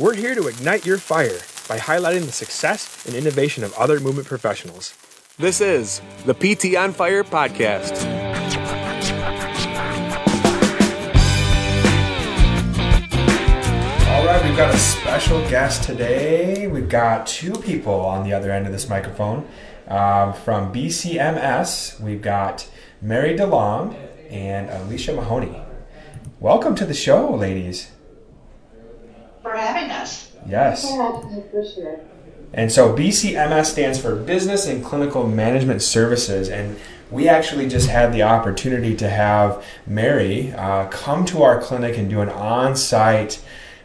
We're here to ignite your fire by highlighting the success and innovation of other movement professionals. This is the PT on Fire podcast. All right, we've got a special guest today. We've got two people on the other end of this microphone. Um, from BCMS, we've got Mary DeLong and Alicia Mahoney. Welcome to the show, ladies. Us. Yes. And so BCMS stands for Business and Clinical Management Services. And we actually just had the opportunity to have Mary uh, come to our clinic and do an on site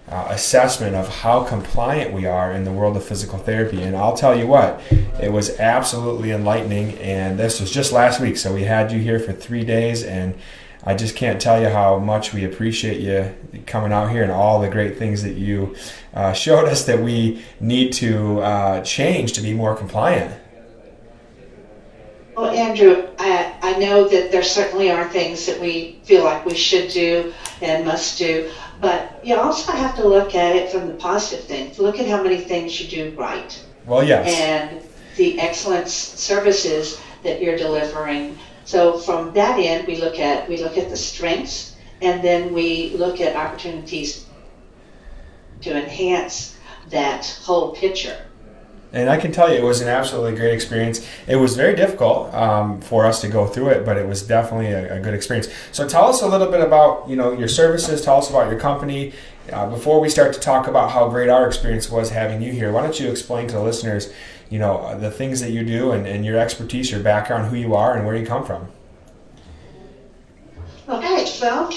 uh, assessment of how compliant we are in the world of physical therapy. And I'll tell you what, it was absolutely enlightening. And this was just last week. So we had you here for three days. And I just can't tell you how much we appreciate you coming out here and all the great things that you uh, showed us that we need to uh, change to be more compliant. Well, Andrew, I, I know that there certainly are things that we feel like we should do and must do, but you also have to look at it from the positive things. Look at how many things you do right. Well, yes. And the excellent services that you're delivering so from that end, we look at we look at the strengths, and then we look at opportunities to enhance that whole picture. And I can tell you, it was an absolutely great experience. It was very difficult um, for us to go through it, but it was definitely a, a, good experience. So tell us a little bit about you know your services. Tell us about your company. Uh, before we start to talk about how great our experience was having you here, why don't you explain to the listeners you know the things that you do and, and your expertise, your background, who you are, and where you come from. Okay, so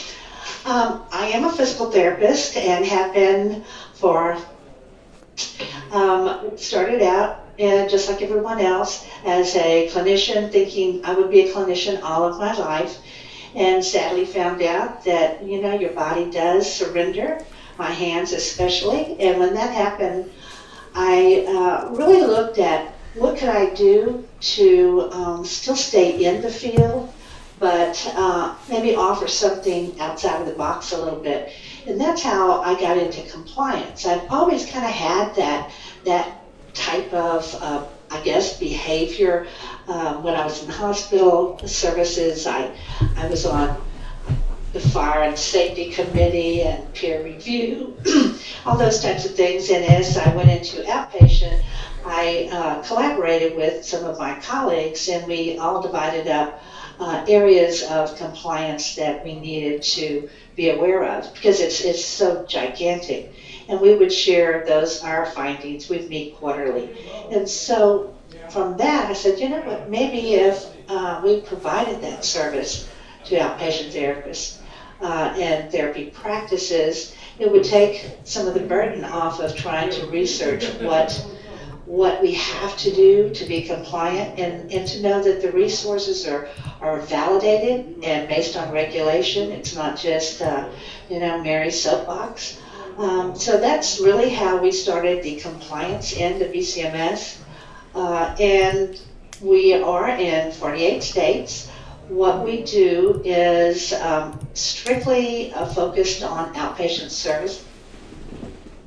um, I am a physical therapist and have been for um, started out and just like everyone else as a clinician, thinking I would be a clinician all of my life, and sadly found out that you know your body does surrender, my hands especially, and when that happened, I uh, really looked at what could I do to um, still stay in the field, but uh, maybe offer something outside of the box a little bit. And that's how I got into compliance. I've always kind of had that that type of, uh, I guess, behavior. Uh, when I was in hospital services, I I was on the fire and safety committee and peer review, all those types of things. And as I went into outpatient, I uh, collaborated with some of my colleagues and we all divided up uh, areas of compliance that we needed to be aware of because it's, it's so gigantic. And we would share those, our findings. We'd meet quarterly. And so from that, I said, you know what, maybe if uh, we provided that service to outpatient therapists, uh, and therapy practices, it would take some of the burden off of trying to research what what we have to do to be compliant and, and to know that the resources are, are validated and based on regulation. It's not just, uh, you know, Mary's soapbox. Um, so that's really how we started the compliance end of BCMS. Uh, and we are in 48 states what we do is um, strictly uh, focused on outpatient service.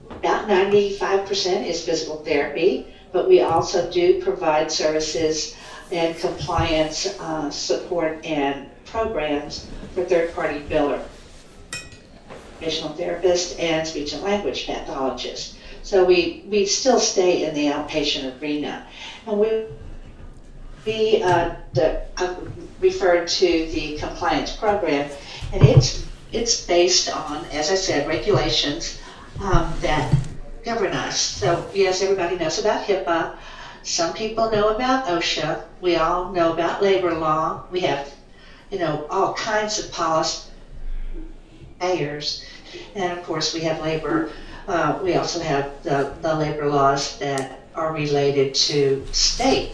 About 95% is physical therapy, but we also do provide services and compliance uh, support and programs for third-party biller, occupational therapist, and speech and language pathologist. So we, we still stay in the outpatient arena. And we we uh, uh, referred to the compliance program, and it's it's based on, as I said, regulations um, that govern us. So yes, everybody knows about HIPAA. Some people know about OSHA. We all know about labor law. We have, you know, all kinds of policy payers, and of course we have labor. Uh, we also have the, the labor laws that are related to state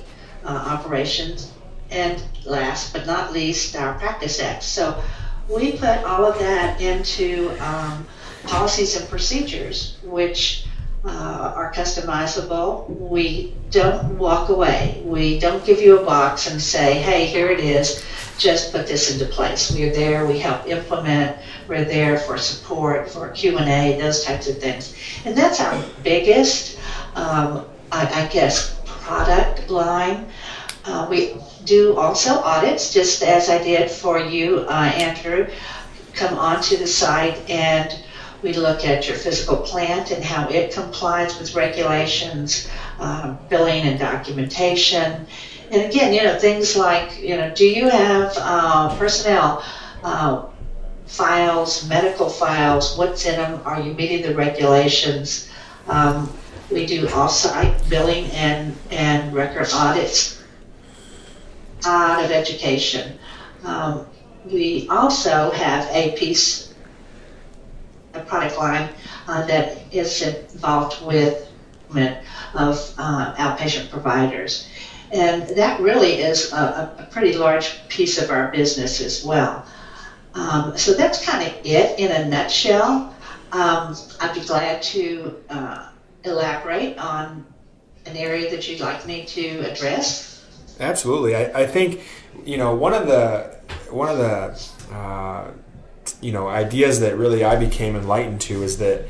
uh, operations, and last but not least, our Practice Act. So we put all of that into um, policies and procedures, which uh, are customizable. We don't walk away. We don't give you a box and say, hey, here it is, just put this into place. We are there, we help implement, We're there for support, for Q&A, those types of things. And that's our biggest, um, I, I, guess, product line. Uh, we do also audits, just as I did for you, uh, Andrew. Come onto the site and we look at your physical plant and how it complies with regulations, uh, billing and documentation. And again, you know, things like, you know, do you have uh, personnel uh, files, medical files? What's in them? Are you meeting the regulations? Um, we do off-site billing and, and record audits out of education. Um, we also have a piece, a product line uh, that is involved with of uh, outpatient providers. And that really is a, a, pretty large piece of our business as well. Um, so that's kind of it in a nutshell. Um, I'd be glad to uh, elaborate on an area that you'd like me to address. Absolutely. I, I think you know one of the one of the uh, you know ideas that really I became enlightened to is that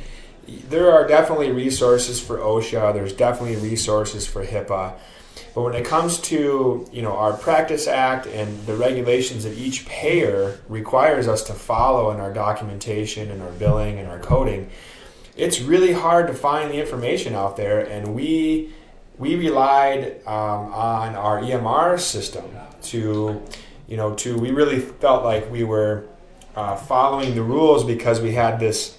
there are definitely resources for OSHA. There's definitely resources for HIPAA. But when it comes to you know our practice act and the regulations that each payer requires us to follow in our documentation and our billing and our coding, it's really hard to find the information out there. And we we relied um, on our EMR system to you know to we really felt like we were uh, following the rules because we had this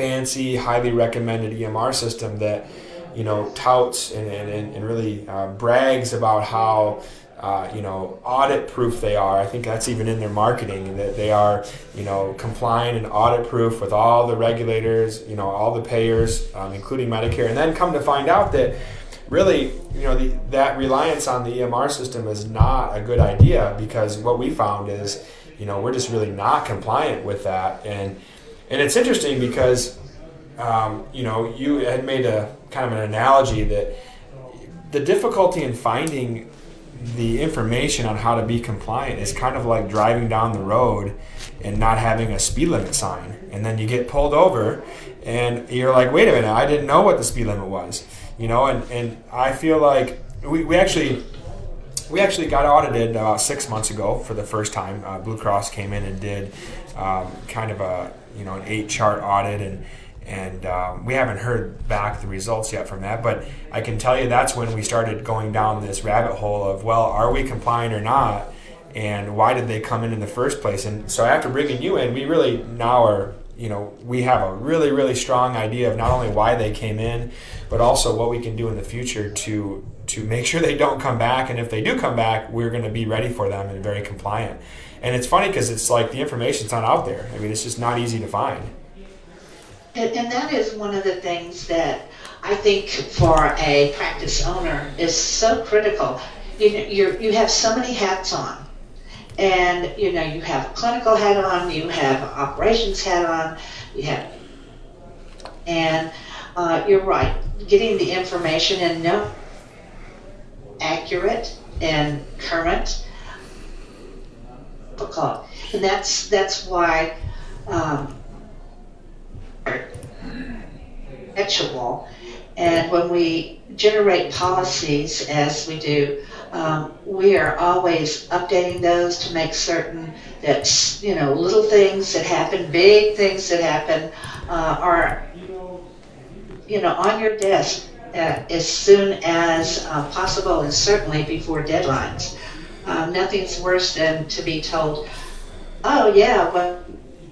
fancy, highly recommended EMR system that you know touts and, and, and really uh, brags about how uh, you know audit proof they are. I think that's even in their marketing that they are you know compliant and audit proof with all the regulators, you know all the payers, um, including Medicare, and then come to find out that really you know the, that reliance on the EMR system is not a good idea because what we found is you know we're just really not compliant with that. And and it's interesting because um, you know you had made a kind of an analogy that the difficulty in finding the information on how to be compliant is kind of like driving down the road and not having a speed limit sign. And then you get pulled over and you're like wait a minute i didn't know what the speed limit was you know and, and i feel like we, we actually we actually got audited about six months ago for the first time. Uh, blue cross came in and did um, kind of a you know an eight chart audit and and um, we haven't heard back the results yet from that but i can tell you that's when we started going down this rabbit hole of well are we compliant or not? And why did they come in in the first place? And so after bringing you in. We really now are you know we have a really really strong idea of not only why they came in but also what we can do in the future to to make sure they don't come back and if they do come back we're going to be ready for them and very compliant and it's funny because it's like the information's not out there. I mean, it's just not easy to find. And, and that is one of the things that I think for a practice owner is so critical. You know, you you have so many hats on, and you know you have a clinical hat on, you have operations hat on, you have, and uh, you're right. Getting the information and know accurate and current difficult, and that's that's why um. And when we generate policies, as we do, um, we are always updating those to make certain that you know little things that happen, big things that happen, uh, are you know on your desk uh, as soon as uh, possible, and certainly before deadlines. Um, nothing's worse than to be told, oh, yeah, well,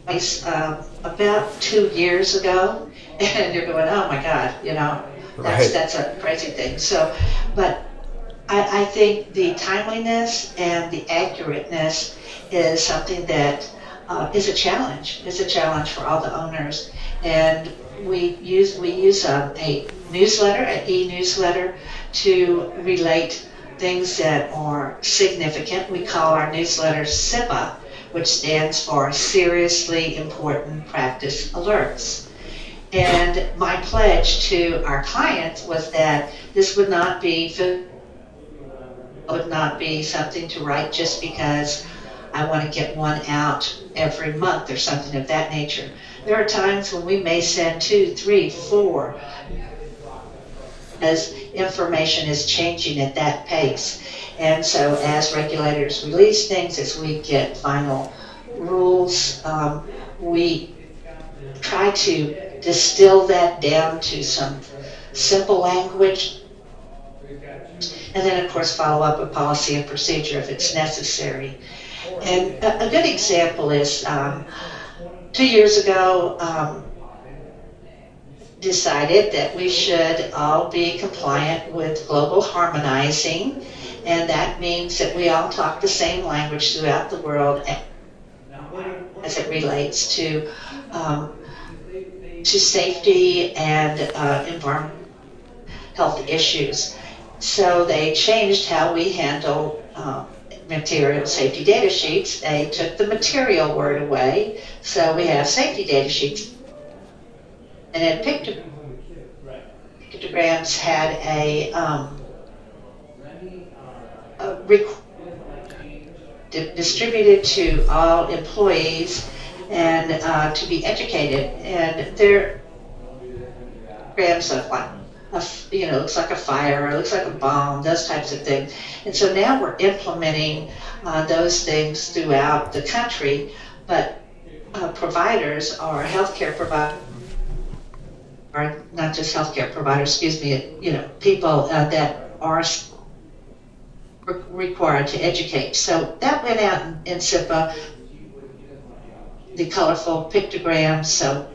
uh, about two years ago, and you're going, oh my God, you know, that's, right. that's a crazy thing. So, but I, I think the timeliness and the accurateness is something that uh, is a challenge. It's a challenge for all the owners, and we use we use a, a newsletter, an e-newsletter, to relate things that are significant. We call our newsletter SIPA, which stands for Seriously Important Practice Alerts. And my pledge to our clients was that this would not be would not be something to write just because I want to get one out every month or something of that nature. There are times when we may send two, three, four, as information is changing at that pace. And so, as regulators release things, as we get final rules, um, we try to distill that down to some simple language. And then, of course, follow up with policy and procedure if it's necessary. And a, a good example is um, two years ago, um, decided that we should all be compliant with global harmonizing, and that means that we all talk the same language throughout the world as it relates to um, to safety and uh, environmental health issues. So they changed how we handle uh, material safety data sheets. They took the material word away, so we have safety data sheets and then pictograms had a, um, a rec- di- distributed to all employees and uh, to be educated. And their grams look like a, you know, looks like a fire, or looks like a bomb, those types of things. And so now we're implementing uh, those things throughout the country, but uh, providers or healthcare providers are not just healthcare providers, excuse me, you know, people uh, that are re- required to educate. So that went out in, in SIPA, the colorful pictograms, so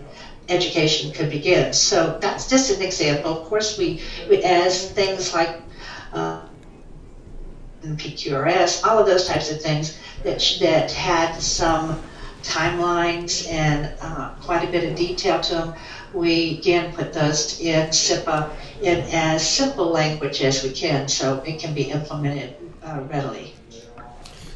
education could begin. So that's just an example. Of course, we, we as things like uh, PQRS, all of those types of things that that had some timelines and uh, quite a bit of detail to them we again put those in SIPA in as simple language as we can so it can be implemented uh, readily.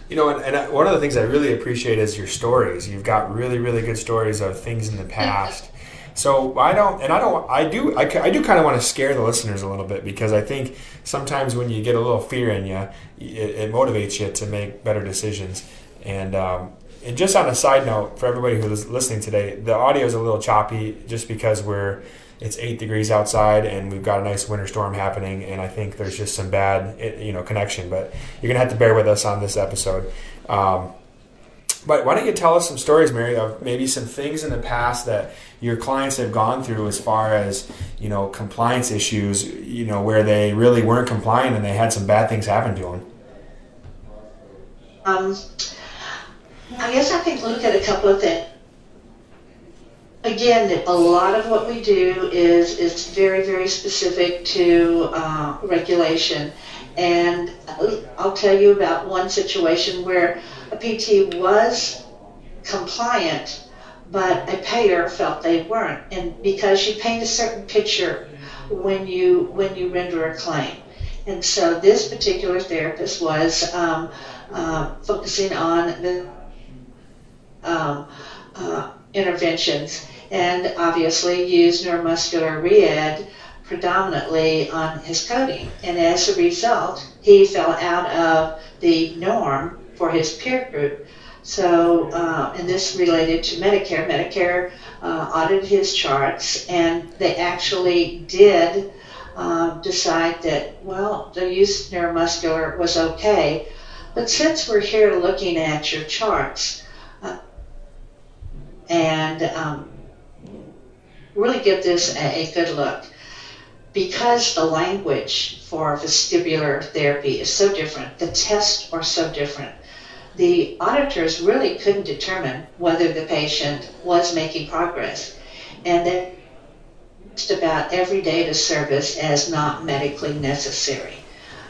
You know, and, and, one of the things I really appreciate is your stories. You've got really, really good stories of things in the past. So I don't, and I don't, I do, I, I do kind of want to scare the listeners a little bit because I think sometimes when you get a little fear in you, it, it motivates you to make better decisions. And um, and just on a side note, for everybody who is listening today, the audio is a little choppy just because we're it's eight degrees outside and we've got a nice winter storm happening, and I think there's just some bad you know connection. But you're gonna have to bear with us on this episode. Um, but why don't you tell us some stories, Mary, of maybe some things in the past that your clients have gone through as far as you know compliance issues, you know, where they really weren't compliant and they had some bad things happen to them. Um, I guess I can look at a couple of things. Again, a lot of what we do is is very very specific to uh, regulation, and I'll tell you about one situation where a PT was compliant, but a payer felt they weren't, and because you paint a certain picture when you when you render a claim, and so this particular therapist was um, uh, focusing on the um, uh, interventions and obviously used neuromuscular re-ed predominantly on his coding. And as a result, he fell out of the norm for his peer group. So, uh, and this related to Medicare. Medicare uh, audited his charts, and they actually did uh, decide that, well, the use of neuromuscular was okay. But since we're here looking at your charts, and um, really give this a, a good look. Because the language for vestibular therapy is so different, the tests are so different, the auditors really couldn't determine whether the patient was making progress. And then just about every data service as not medically necessary.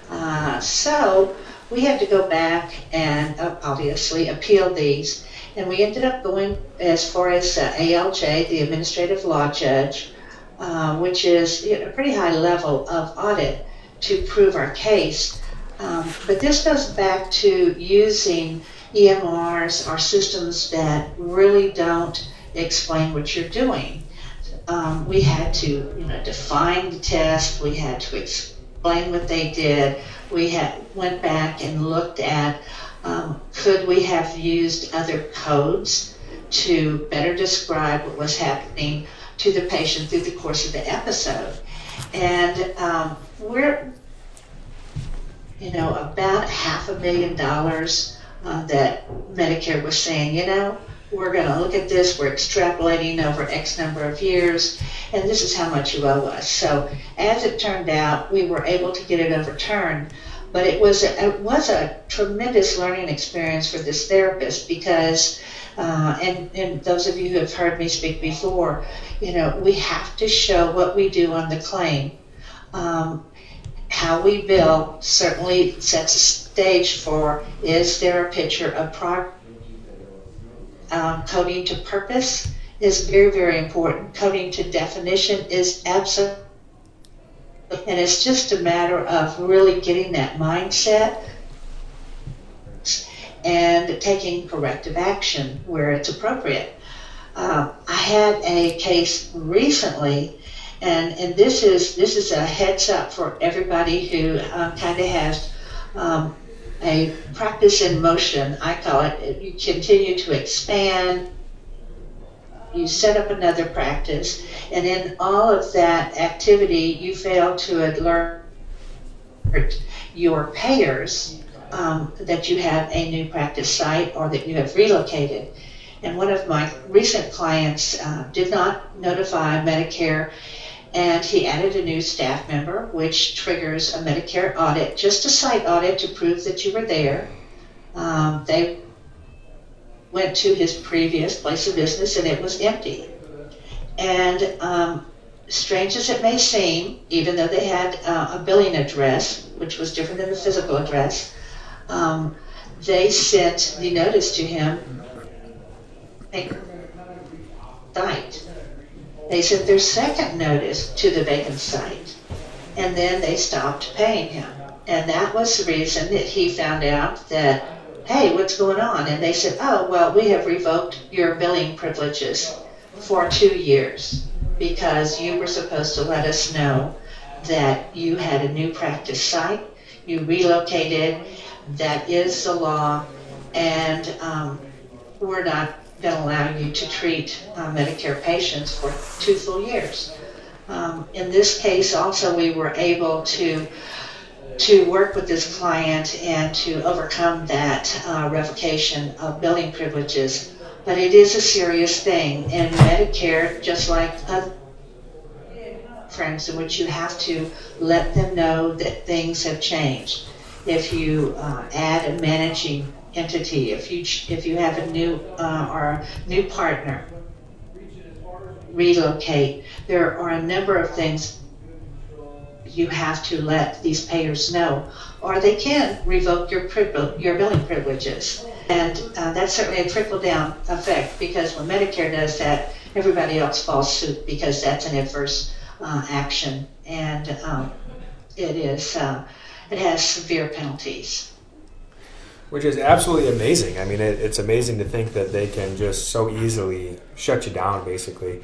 Uh, so we had to go back and uh, obviously appeal these and we ended up going as far as uh, ALJ, the administrative law judge, uh, which is you know, a pretty high level of audit to prove our case. Um, but this goes back to using EMRs or systems that really don't explain what you're doing. Um, we had to, you know, define the test. We had to explain what they did. We had went back and looked at Um, could we have used other codes to better describe what was happening to the patient through the course of the episode? And um, we're, you know, about half a million dollars uh, that Medicare was saying, you know, we're going to look at this, we're extrapolating over X number of years, and this is how much you owe us. So, as it turned out, we were able to get it overturned, but it was a, it was a tremendous learning experience for this therapist because, uh, and, and those of you who have heard me speak before, you know, we have to show what we do on the claim. Um, how we bill certainly sets a stage for is there a picture of? Um, coding to purpose is very, very important. Coding to definition is absolutely, and it's just a matter of really getting that mindset and taking corrective action where it's appropriate. Um, I had a case recently, and, and this is this is a heads up for everybody who um, kind of has um, a practice in motion, I call it. You continue to expand, you set up another practice, and in all of that activity, you fail to alert your payers um, that you have a new practice site or that you have relocated. And one of my recent clients uh, did not notify Medicare and he added a new staff member, which triggers a Medicare audit, just a site audit to prove that you were there. Um, they went to his previous place of business and it was empty. And um, strange as it may seem, even though they had uh, a billing address, which was different than the physical address, um, they sent the notice to him. Site they sent their second notice to the vacant site, and then they stopped paying him. And that was the reason that he found out that, hey, what's going on? And they said, oh, well, we have revoked your billing privileges for two years because you were supposed to let us know that you had a new practice site, you relocated, that is the law, and um, we're not that allow you to treat uh, Medicare patients for two full years. Um, in this case, also, we were able to to work with this client and to overcome that uh, revocation of billing privileges. But it is a serious thing, and Medicare, just like other friends, in which you have to let them know that things have changed. If you uh, add a managing entity, if you if you have a new uh, or a new partner, relocate. There are a number of things you have to let these payers know, or they can revoke your your billing privileges, and uh, that's certainly a trickle down effect because when Medicare does that, everybody else falls suit because that's an adverse uh, action, and um, it is uh, it has severe penalties which is absolutely amazing. I mean, it, it's amazing to think that they can just so easily shut you down, basically.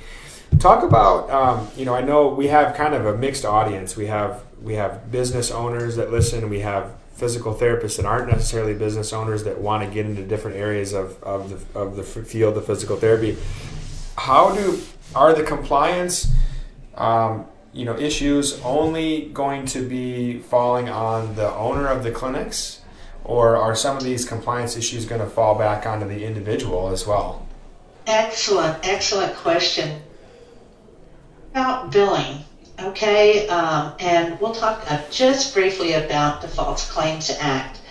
Talk about, um, you know, I know we have kind of a mixed audience. We have we have business owners that listen. We have physical therapists that aren't necessarily business owners that want to get into different areas of, of the of the field of physical therapy. How do are the compliance um, you know issues only going to be falling on the owner of the clinics or are some of these compliance issues going to fall back onto the individual as well? Excellent, excellent question. Billing, okay, um, and we'll talk uh, just briefly about the False Claims Act.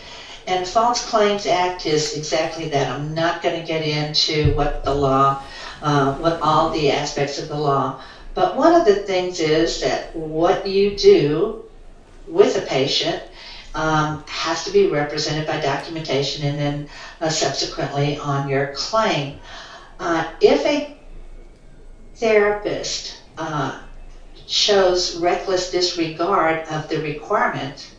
And False Claims Act is exactly that. I'm not going to get into what the law, uh, what all the aspects of the law, but one of the things is that what you do with a patient um, has to be represented by documentation and then uh, subsequently on your claim. Uh, if a therapist uh, shows reckless disregard of the requirement,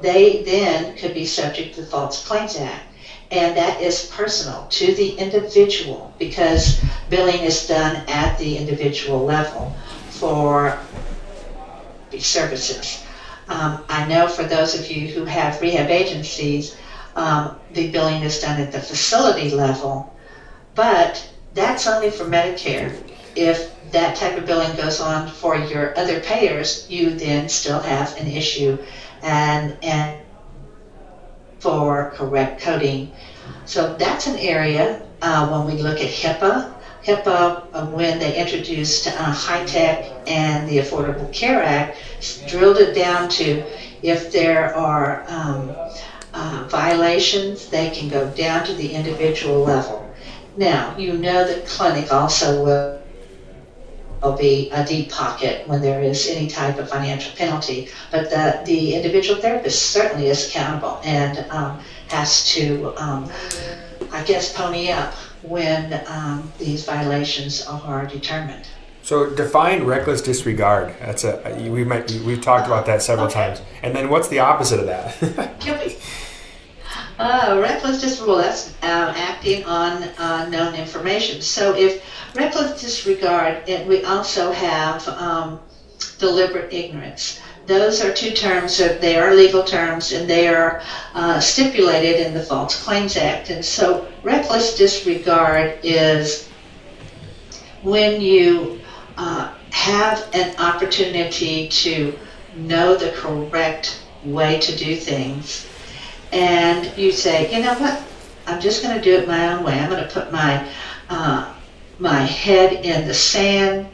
they then could be subject to the False Claims Act. And that is personal to the individual because billing is done at the individual level for these services. Um, I know for those of you who have rehab agencies, um, the billing is done at the facility level, but that's only for Medicare. If that type of billing goes on for your other payers, you then still have an issue and and for correct coding. So that's an area uh, when we look at HIPAA. HIPAA, uh, when they introduced uh, tech and the Affordable Care Act, drilled it down to if there are um, uh, violations, they can go down to the individual level. Now, you know that clinic also will will be a deep pocket when there is any type of financial penalty. But the, the individual therapist certainly is accountable and um, has to, um, I guess, pony up when um, these violations are determined. So define reckless disregard. That's a we might we've talked about that several okay. times. And then what's the opposite of that? Uh, reckless disregard, that's uh, acting on uh, known information. So if reckless disregard, and we also have um, deliberate ignorance. Those are two terms, that they are legal terms, and they are uh, stipulated in the False Claims Act. And so reckless disregard is when you uh, have an opportunity to know the correct way to do things and you say, you know what, I'm just going to do it my own way. I'm going to put my uh, my head in the sand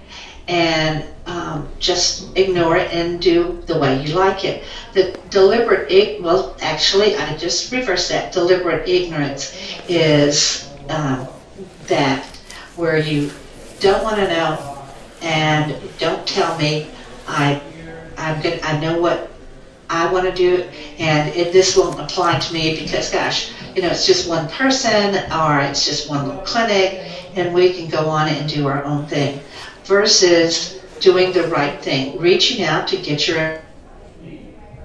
and um, just ignore it and do the way you like it. The deliberate, well, actually, I just reverse that. Deliberate ignorance is um, that where you don't want to know and don't tell me. I I'm good. I know what I want to do it, and it, this won't apply to me because, gosh, you know, it's just one person or it's just one little clinic, and we can go on and do our own thing. Versus doing the right thing, reaching out to get your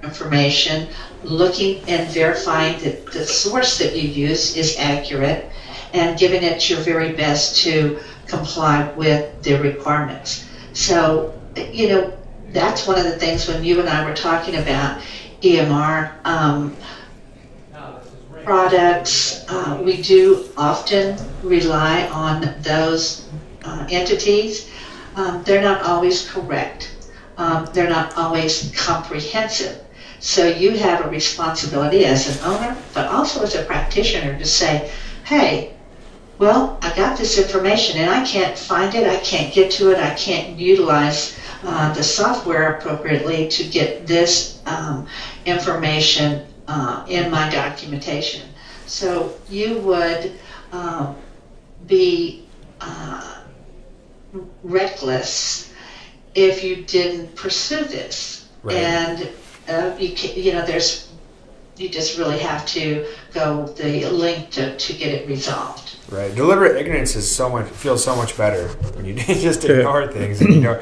information, looking and verifying that the source that you use is accurate, and giving it your very best to comply with the requirements. So, you know, that's one of the things when you and I were talking about EMR um, products, uh, we do often rely on those uh, entities. Um, they're not always correct. Um, they're not always comprehensive. So you have a responsibility as an owner, but also as a practitioner to say, hey, well, I got this information and I can't find it, I can't get to it, I can't utilize uh, the software appropriately to get this um, information uh, in my documentation. So you would uh, be uh, reckless if you didn't pursue this. Right. And uh, you, can, you know, there's you just really have to go the link to, to get it resolved. Right. Deliberate ignorance is so much feels so much better when you just ignore things and you know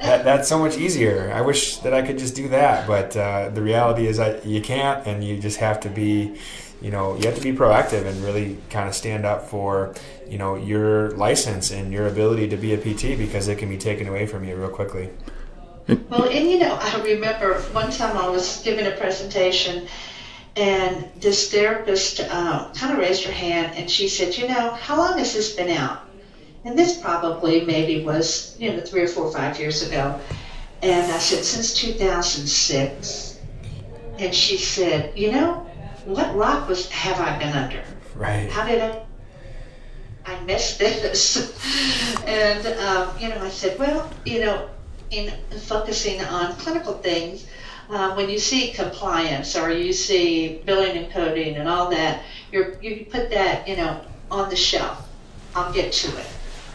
that, that's so much easier. I wish that I could just do that, but uh, the reality is that you can't, and you just have to be, you know, you have to be proactive and really kind of stand up for, you know, your license and your ability to be a PT because it can be taken away from you real quickly. Well, and you know, I remember one time I was giving a presentation, and this therapist uh, kind of raised her hand, and she said, "You know, how long has this been out?" And this probably maybe was, you know, three or four or five years ago. And I said, since 2006. And she said, you know, what rock was have I been under? Right. How did I? I missed this. and um, you know, I said, well, you know, in focusing on clinical things, uh, when you see compliance or you see billing and coding and all that, you you put that, you know, on the shelf. I'll get to it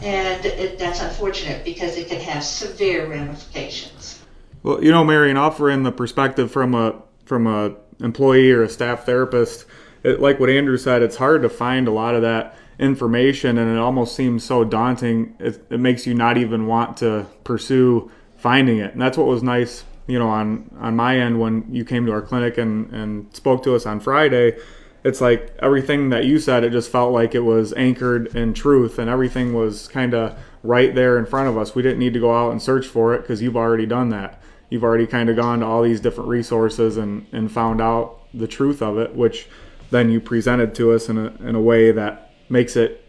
and it, that's unfortunate because it can have severe ramifications. Well, you know, Marion, offering the perspective from a from a employee or a staff therapist, it, like what Andrew said, it's hard to find a lot of that information, and it almost seems so daunting. It, it makes you not even want to pursue finding it, and that's what was nice, you know, on on my end when you came to our clinic and and spoke to us on Friday it's like everything that you said, it just felt like it was anchored in truth and everything was kind of right there in front of us. We didn't need to go out and search for it because you've already done that. You've already kind of gone to all these different resources and, and found out the truth of it, which then you presented to us in a, in a way that makes it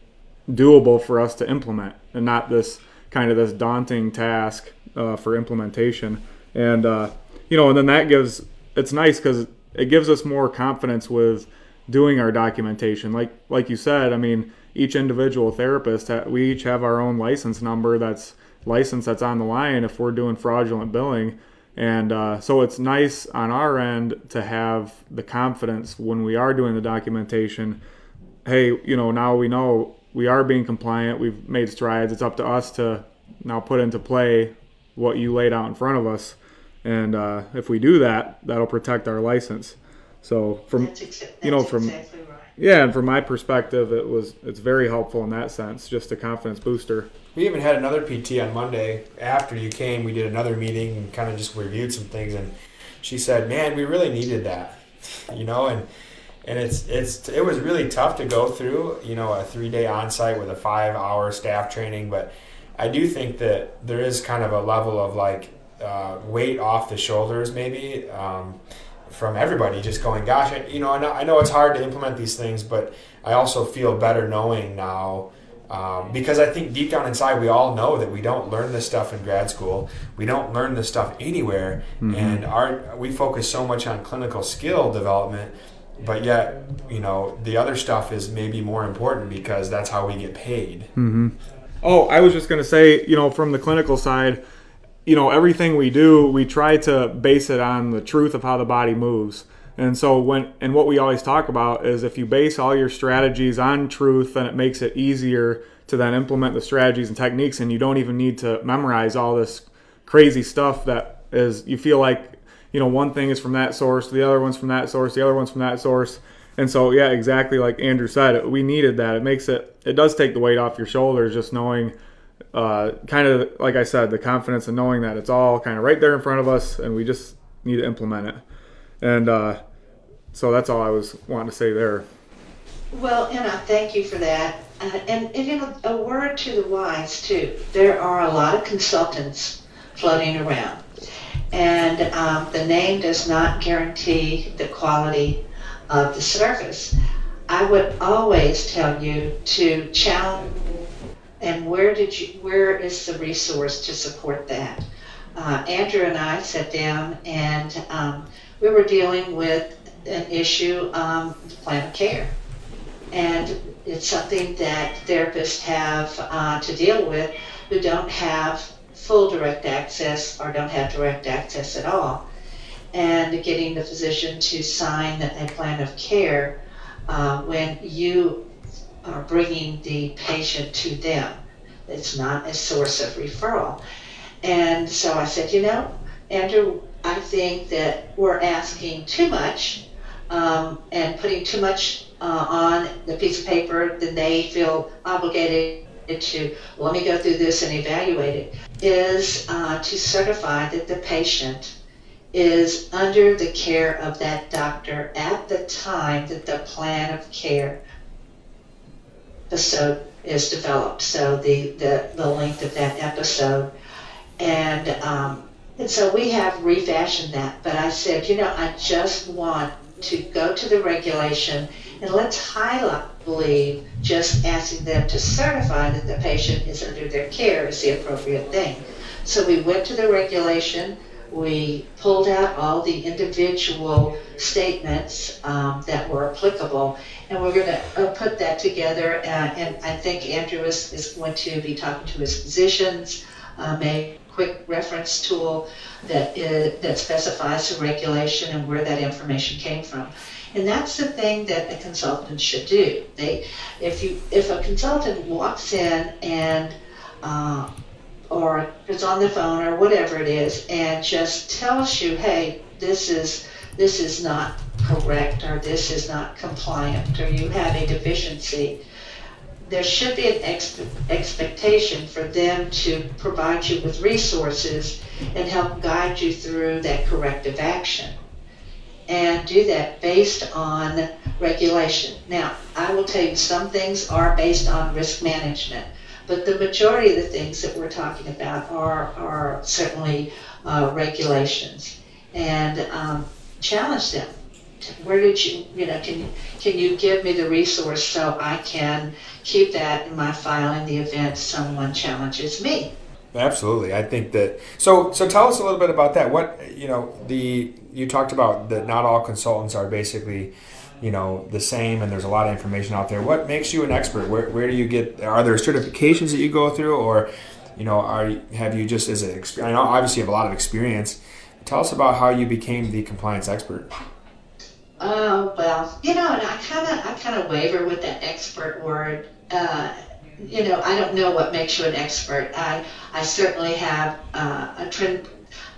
doable for us to implement and not this kind of this daunting task uh, for implementation. And, uh, you know, and then that gives, it's nice because it gives us more confidence with doing our documentation. Like, like you said, I mean, each individual therapist, we each have our own license number that's license that's on the line if we're doing fraudulent billing and uh, so it's nice on our end to have the confidence when we are doing the documentation. Hey, you know, now we know we are being compliant. We've made strides. It's up to us to now put into play what you laid out in front of us. And uh, if we do that, that'll protect our license. So from exa- you know from exactly right. yeah, and from my perspective, it was it's very helpful in that sense, just a confidence booster. We even had another PT on Monday after you came. We did another meeting and kind of just reviewed some things, and she said, "Man, we really needed that," you know, and and it's it's it was really tough to go through, you know, a three day on site with a five hour staff training, but I do think that there is kind of a level of like uh, weight off the shoulders, maybe. Um, from everybody just going gosh I, you know I, know I know it's hard to implement these things but i also feel better knowing now um, because I think deep down inside, we all know that we don't learn this stuff in grad school. We don't learn this stuff anywhere, mm-hmm. and our we focus so much on clinical skill development, but yet you know the other stuff is maybe more important because that's how we get paid. Mm-hmm. Oh, I was just gonna say, you know, from the clinical side, you know, everything we do, we try to base it on the truth of how the body moves. And so when and what we always talk about is if you base all your strategies on truth, then it makes it easier to then implement the strategies and techniques and you don't even need to memorize all this crazy stuff that is you feel like, you know, one thing is from that source, the other one's from that source, the other one's from that source. And so yeah, exactly like Andrew said, we needed that. It makes it it does take the weight off your shoulders just knowing uh, kind of like I said, the confidence and knowing that it's all kind of right there in front of us and we just need to implement it. And uh, so that's all I was wanting to say there. Well, and I thank you for that. Uh, and, and you know, a word to the wise too. There are a lot of consultants floating around, and um, the name does not guarantee the quality of the service. I would always tell you to challenge. And where did you? Where is the resource to support that? Uh, Andrew and I sat down and um, we were dealing with an issue, um, the plan of care. And it's something that therapists have uh, to deal with who don't have full direct access or don't have direct access at all. And getting the physician to sign a plan of care uh, when you are bringing the patient to them. It's not a source of referral. And so I said, you know, Andrew, I think that we're asking too much um, and putting too much uh, on the piece of paper, then they feel obligated to let me go through this and evaluate it, is uh, to certify that the patient is under the care of that doctor at the time that the plan of care episode is developed. So the, the, the length of that episode. And um, and so we have refashioned that. But I said, you know, I just want to go to the regulation and let's highlight, believe, just asking them to certify that the patient is under their care is the appropriate thing. So we went to the regulation. We pulled out all the individual statements um, that were applicable, and we're going to uh, put that together. Uh, and I think Andrew is, is going to be talking to his physicians, uh, maybe quick reference tool that, is, that specifies the regulation and where that information came from. And that's the thing that a consultant should do. They, if you, if a consultant walks in and, uh, or is on the phone or whatever it is, and just tells you, hey, this is this is not correct or this is not compliant or you have a deficiency there should be an expectation for them to provide you with resources and help guide you through that corrective action. And do that based on regulation. Now, I will tell you some things are based on risk management, but the majority of the things that we're talking about are, are certainly uh, regulations. And um, challenge them. where did you, you know, can, can you give me the resource so I can keep that in my file in the event someone challenges me? Absolutely, I think that. So, so tell us a little bit about that. What you know, the you talked about that not all consultants are basically, you know, the same, and there's a lot of information out there. What makes you an expert? Where, where do you get? Are there certifications that you go through, or, you know, are have you just as an I know obviously you have a lot of experience. Tell us about how you became the compliance expert. Oh well, you know, and I kind of I kind of waver with that expert word. Uh, you know, I don't know what makes you an expert. I, I certainly have uh, a trend.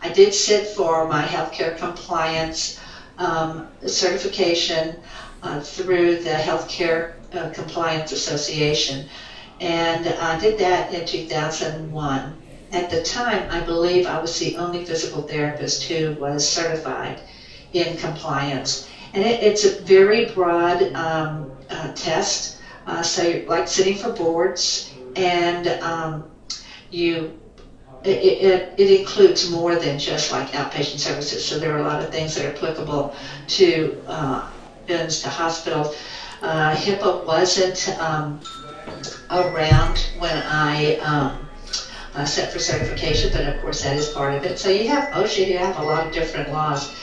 I did sit for my healthcare compliance um, certification uh, through the Healthcare uh, Compliance Association, and I did that in 2001. At the time, I believe I was the only physical therapist who was certified in compliance. And it, it's a very broad um, uh, test uh, so like sitting for boards, and um, you it, it, it, includes more than just like outpatient services. So there are a lot of things that are applicable to uh, to hospitals. Uh, HIPAA wasn't um, around when I um, uh, set for certification, but of course that is part of it. So you have OSHA, you have a lot of different laws.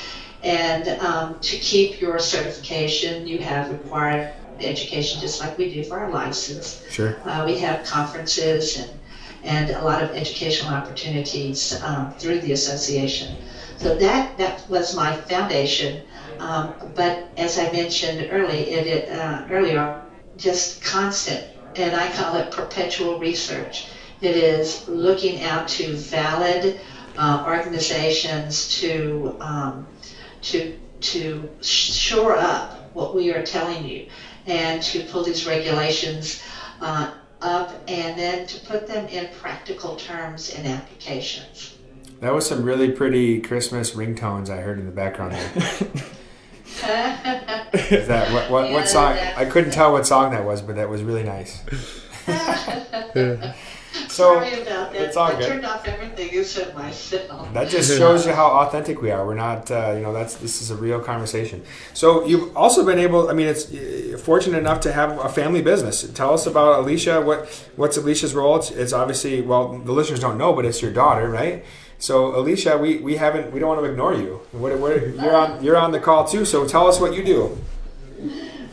And um, to keep your certification, you have required education just like we do for our license. Sure. Uh, we have conferences and, and a lot of educational opportunities um, through the association. So that, that was my foundation. Um, but as I mentioned early, it, uh, earlier, just constant, and I call it perpetual research. It is looking out to valid uh, organizations to um, to to shore up what we are telling you and to pull these regulations uh, up and then to put them in practical terms and applications. That was some really pretty Christmas ringtones I heard in the background there. Is that what what, yeah, what song? I couldn't tell what song that was, but that was really nice. So Sorry about that. It's all I good. turned off everything except my film. That just shows you how authentic we are. We're not, uh, you know, that's this is a real conversation. So you've also been able. I mean, it's you're fortunate enough to have a family business. Tell us about Alicia. What what's Alicia's role? It's, it's obviously well, the listeners don't know, but it's your daughter, right? So Alicia, we, we haven't we don't want to ignore you. What, what, you're on you're on the call too. So tell us what you do.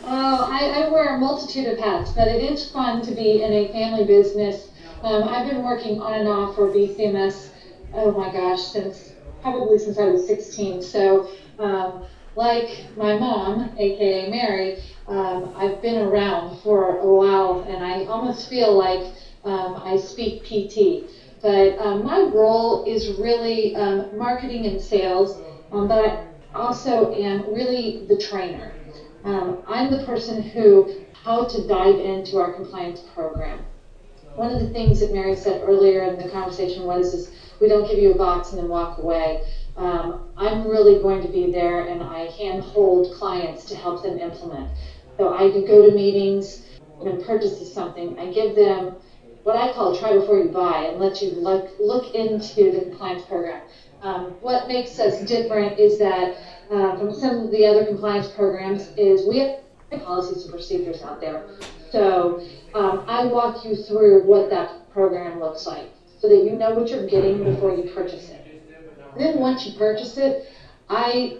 Oh, I, I wear a multitude of hats, but it is fun to be in a family business um, I've been working on and off for BCMS, oh my gosh, since probably since I was 16. So, um, like my mom, aka Mary, um, I've been around for a while and I almost feel like um, I speak PT. But um, my role is really um, marketing and sales, but I also am really the trainer. I'm the person who how to dive into our compliance program one of the things that Mary said earlier in the conversation was is we don't give you a box and then walk away. Um, I'm really going to be there and I hand hold clients to help them implement. So I can go to meetings and purchase something. I give them what I call try before you buy and let you look, look into the compliance program. Um, what makes us different is that uh, from some of the other compliance programs is we have policies and procedures out there. So um, I walk you through what that program looks like so that you know what you're getting before you purchase it. Then once you purchase it, I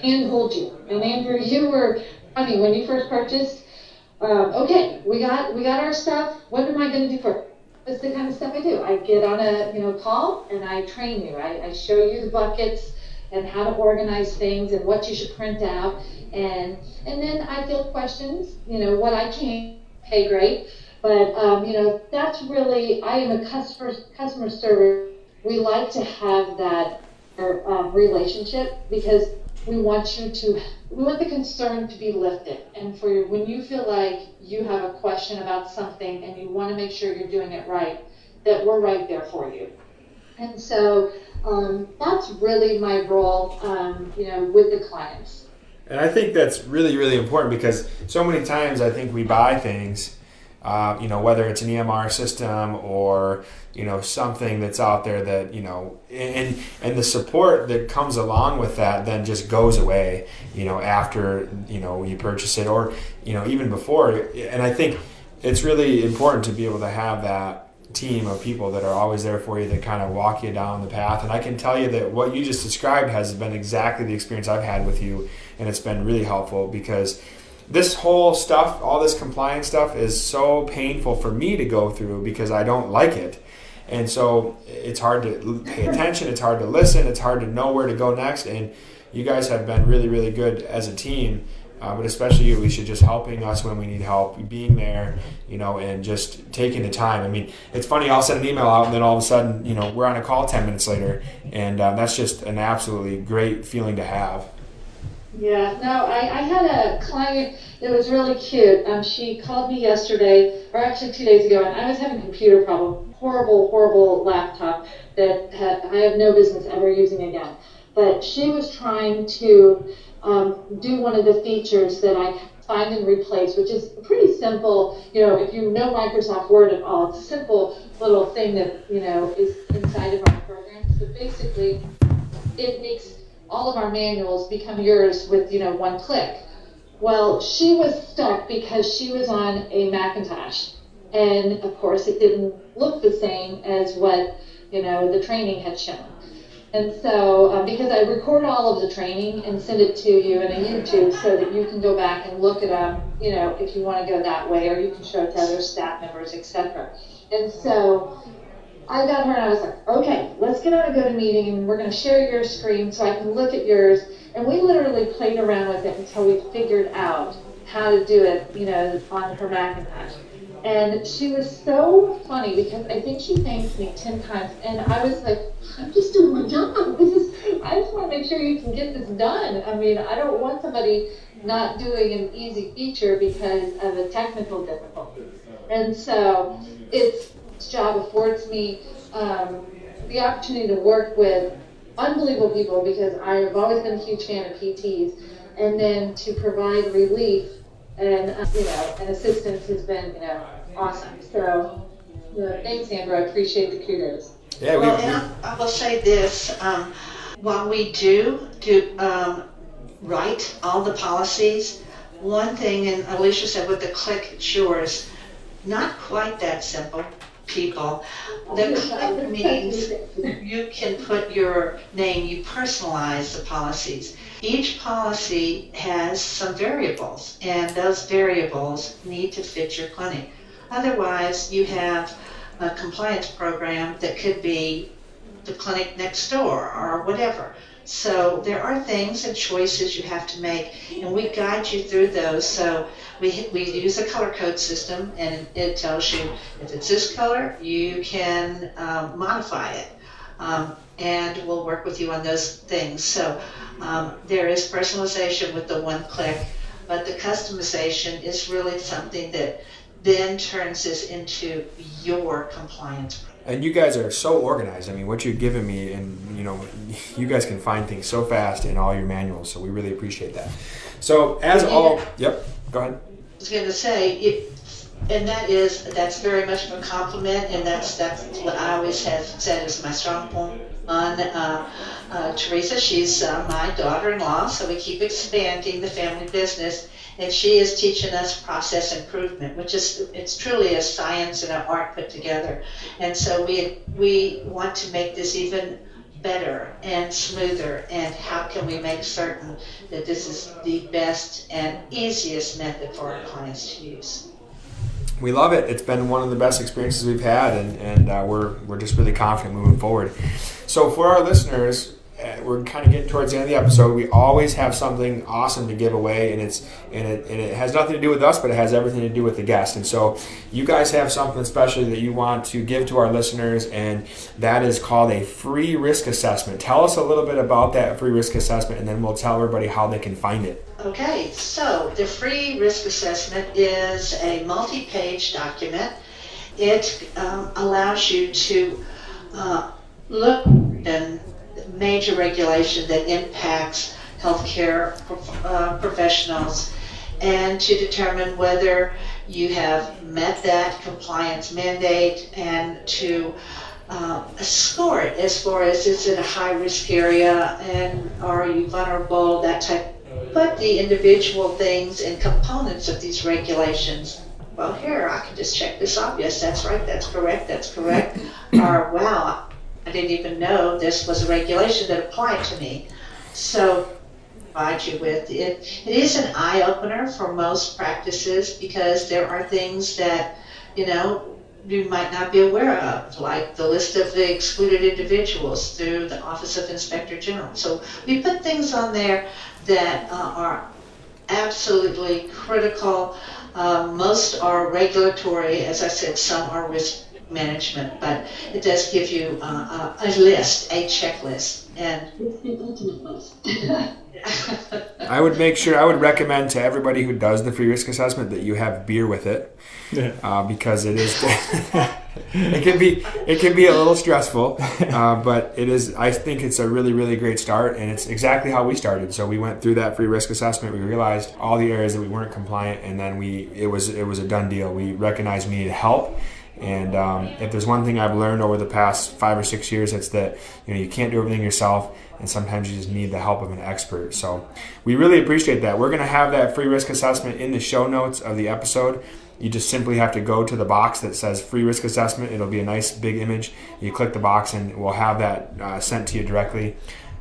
handhold you. And Andrew, you were funny when you first purchased. Um, okay, we got we got our stuff. What am I going to do first? That's the kind of stuff I do. I get on a you know call and I train you. I, I show you the buckets and how to organize things and what you should print out and and then I field questions. You know what I can pay great. But um, you know, that's really I am a customer customer service. We like to have that um, relationship because we want you to we want the concern to be lifted. And for you, when you feel like you have a question about something and you want to make sure you're doing it right that we're right there for you. And so um, that's really my role um, you know with the clients. And i think that's really really important because so many times i think we buy things uh, you know, whether it's an EMR system or you know something that's out there that you know, and and the support that comes along with that then just goes away, you know, after you know you purchase it or you know even before. And I think it's really important to be able to have that team of people that are always there for you that kind of walk you down the path. And I can tell you that what you just described has been exactly the experience I've had with you, and it's been really helpful because this whole stuff, all this compliance stuff, is so painful for me to go through because I don't like it. And so it's hard to pay attention, it's hard to listen, it's hard to know where to go next. And you guys have been really, really good as a team. Uh, but especially you, Alicia, just helping us when we need help, being there, you know, and just taking the time. I mean, it's funny. I'll send an email out, and then all of a sudden, you know, we're on a call ten minutes later, and uh, that's just an absolutely great feeling to have. Yeah, no, I, I had a client that was really cute. Um, she called me yesterday, or actually two days ago, and I was having a computer problem. Horrible, horrible laptop that ha- I have no business ever using again. But she was trying to um, do one of the features that I find and replace, which is pretty simple. You know, if you know Microsoft Word at all, it's a simple little thing that, you know, is inside of our programs. But basically, it makes all of our manuals become yours with, you know, one click. Well, she was stuck because she was on a Macintosh. And of course, it didn't look the same as what, you know, the training had shown. And so, um, because I record all of the training and send it to you in a YouTube so that you can go back and look at them, you know, if you want to go that way, or you can show it to other staff members, etc. And so, I got her and I was like, okay, let's get on a GoToMeeting and we're going to share your screen so I can look at yours. And we literally played around with it until we figured out how to do it, you know, on her Macintosh. And she was so funny because I think she thanked me 10 times. And I was like, I'm just doing my job. This is, I just want to make sure you can get this done. I mean, I don't want somebody not doing an easy feature because of a technical difficulty. And so it's job affords me um, the opportunity to work with unbelievable people because I've always been a huge fan of PTs, and then to provide relief and uh, you know and assistance has been you know awesome. So thanks, Andrew. I appreciate the kudos. Yeah, we, well, and I, I will say this: um, while we do do um, write all the policies, one thing, and Alicia said with the click, it's yours. Not quite that simple people. The click means you can put your name, you personalize the policies. Each policy has some variables, and those variables need to fit your clinic. Otherwise, you have a compliance program that could be the clinic next door or whatever. So there are things and choices you have to make, and we guide you through those. So we, we use a color code system, and it tells you if it's this color, you can um, modify it. Um, and we'll work with you on those things. So um, there is personalization with the one click, but the customization is really something that then turns this into your compliance and you guys are so organized. I mean, what you've given me, and you know, you guys can find things so fast in all your manuals. So we really appreciate that. So as all, yep, go ahead. I was going to say, it, and that is that's very much of a compliment, and that's that's what I always have said is my strong point on uh, uh, Teresa. She's uh, my daughter-in-law, so we keep expanding the family business and she is teaching us process improvement, which is it's truly a science and an art put together. And so we we want to make this even better and smoother and how can we make certain that this is the best and easiest method for our clients to use? We love it. It's been one of the best experiences we've had and, and uh, we're, we're just really confident moving forward. So for our listeners uh, we're kind of getting towards the end of the episode. We always have something awesome to give away, and it's and it, and it has nothing to do with us, but it has everything to do with the guest. And so, you guys have something special that you want to give to our listeners, and that is called a free risk assessment. Tell us a little bit about that free risk assessment, and then we'll tell everybody how they can find it. Okay, so the free risk assessment is a multi-page document. It um, allows you to uh, look and major regulation that impacts healthcare uh, professionals and to determine whether you have met that compliance mandate and to uh, score it as far as is it a high risk area and are you vulnerable, that type. But the individual things and components of these regulations, well, here, I can just check this off. Yes, that's right, that's correct, that's correct. or, wow, I didn't even know this was a regulation that applied to me. So, provide you with it. It is an eye opener for most practices because there are things that, you know, you might not be aware of, like the list of the excluded individuals through the Office of Inspector General. So we put things on there that uh, are absolutely critical. Uh, most are regulatory, as I said, some are risk management, but it does give you uh, a, a list, a checklist, and It's the ultimate list. I would make sure I would recommend to everybody who does the free risk assessment that you have beer with it, Yeah. uh, because it is it can be it can be a little stressful, uh, but it is. I think it's a really really great start, and it's exactly how we started. So we went through that free risk assessment. We realized all the areas that we weren't compliant, and then we it was it was a done deal. We recognized we needed help. And um, if there's one thing I've learned over the past five or six years, it's that you know you can't do everything yourself, and sometimes you just need the help of an expert. So we really appreciate that. We're going to have that free risk assessment in the show notes of the episode. You just simply have to go to the box that says free risk assessment. It'll be a nice big image. You click the box, and we'll have that uh, sent to you directly.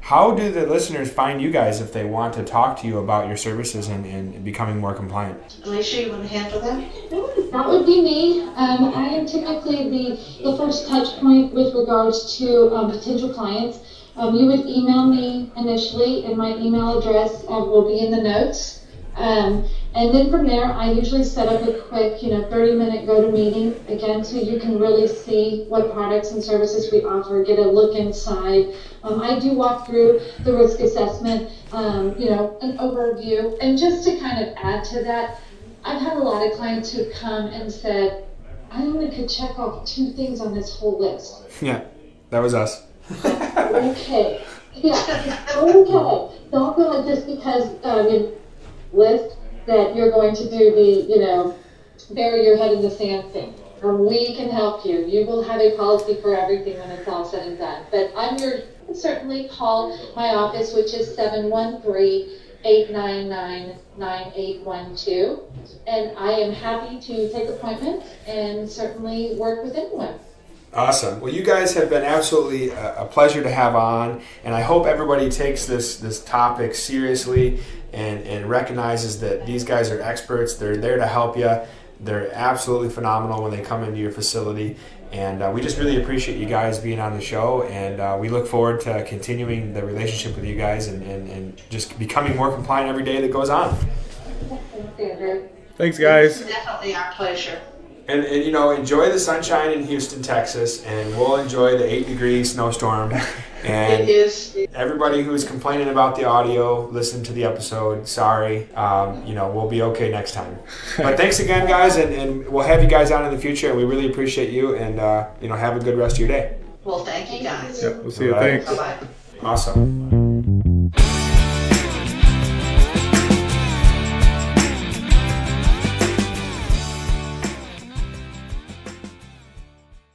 How do the listeners find you guys if they want to talk to you about your services and, and becoming more compliant? Alicia, you want to handle that? That would be me. Um, I am typically the, the first touch point with regards to um, potential clients. Um, you would email me initially, and my email address um, will be in the notes. Um, and then from there, I usually set up a quick, you know, 30 minute go to meeting again, so you can really see what products and services we offer, get a look inside. Um, I do walk through the risk assessment, um, you know, an overview. And just to kind of add to that, I've had a lot of clients who come and said, I only could check off two things on this whole list. Yeah, that was us. Okay. Yeah. Okay. Don't feel like just because um, list that you're going to do the, you know, bury your head in the sand thing. Um, we can help you. You will have a policy for everything when it's all said and done. But I'm your certainly call my office, which is 713 899 9812. And I am happy to take appointments and certainly work with anyone. Awesome. Well, you guys have been absolutely a, a pleasure to have on, and I hope everybody takes this this topic seriously and and recognizes that these guys are experts. They're there to help you. They're absolutely phenomenal when they come into your facility, and uh, we just really appreciate you guys being on the show, and uh, we look forward to continuing the relationship with you guys and, and, and just becoming more compliant every day that goes on. Thanks, Andrew. Thanks, guys. It's definitely our pleasure. And, and you know, enjoy the sunshine in Houston, Texas, and we'll enjoy the eight degree snowstorm. And is. everybody who's complaining about the audio, listen to the episode. Sorry, um, you know, we'll be okay next time. But thanks again, guys, and, and we'll have you guys on in the future. And we really appreciate you, and uh, you know, have a good rest of your day. Well, thank you guys. Yep, we'll see you. All right. Thanks. Bye bye. Awesome.